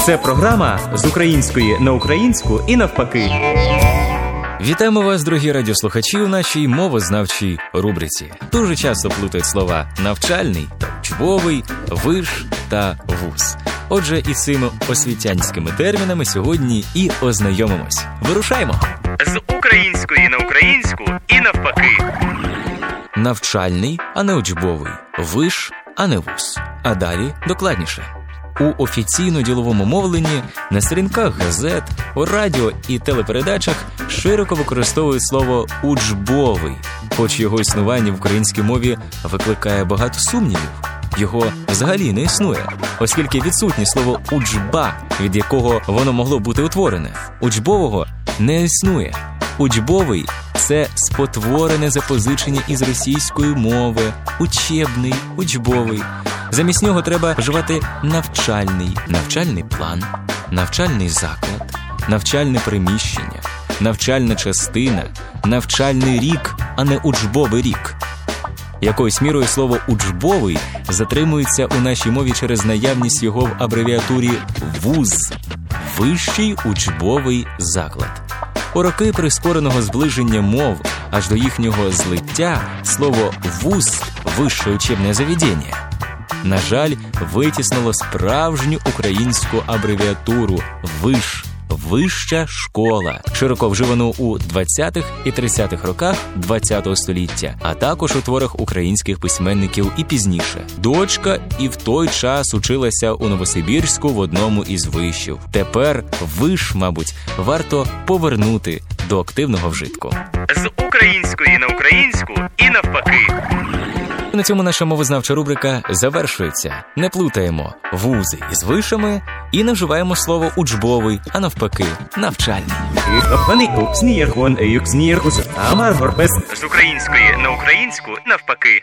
Це програма з української на українську і навпаки. Вітаємо вас, дорогі радіослухачі, у нашій мовознавчій рубриці. Дуже часто плутають слова навчальний та учбовий, виш та вуз. Отже, із цими освітянськими термінами сьогодні і ознайомимось. Вирушаємо! З української на українську і навпаки. Навчальний, а не учбовий, виш, а не вуз. А далі докладніше. У офіційно-діловому мовленні на сторінках газет, у радіо і телепередачах широко використовують слово учбовий, хоч його існування в українській мові викликає багато сумнівів. Його взагалі не існує, оскільки відсутнє слово учба, від якого воно могло бути утворене. Учбового не існує. Учбовий це спотворене запозичення із російської мови, учебний, учбовий. Замість нього треба вживати навчальний, навчальний план, навчальний заклад, навчальне приміщення, навчальна частина, навчальний рік, а не учбовий рік. Якоюсь мірою слово учбовий затримується у нашій мові через наявність його в абревіатурі ВУЗ вищий учбовий заклад. У роки прискореного зближення мов аж до їхнього злиття слово вуз вище учебне заведення. На жаль, витіснило справжню українську абревіатуру виш. Вища школа, широко вживану у 20-х і 30-х роках 20-го століття, а також у творах українських письменників і пізніше. Дочка і в той час училася у Новосибірську в одному із вишів. Тепер виш, мабуть, варто повернути до активного вжитку. З української на українську і навпаки. На цьому наша мовознавча рубрика завершується. Не плутаємо вузи із вишами і не вживаємо слово учбовий, а навпаки, навчальний. З української на українську навпаки.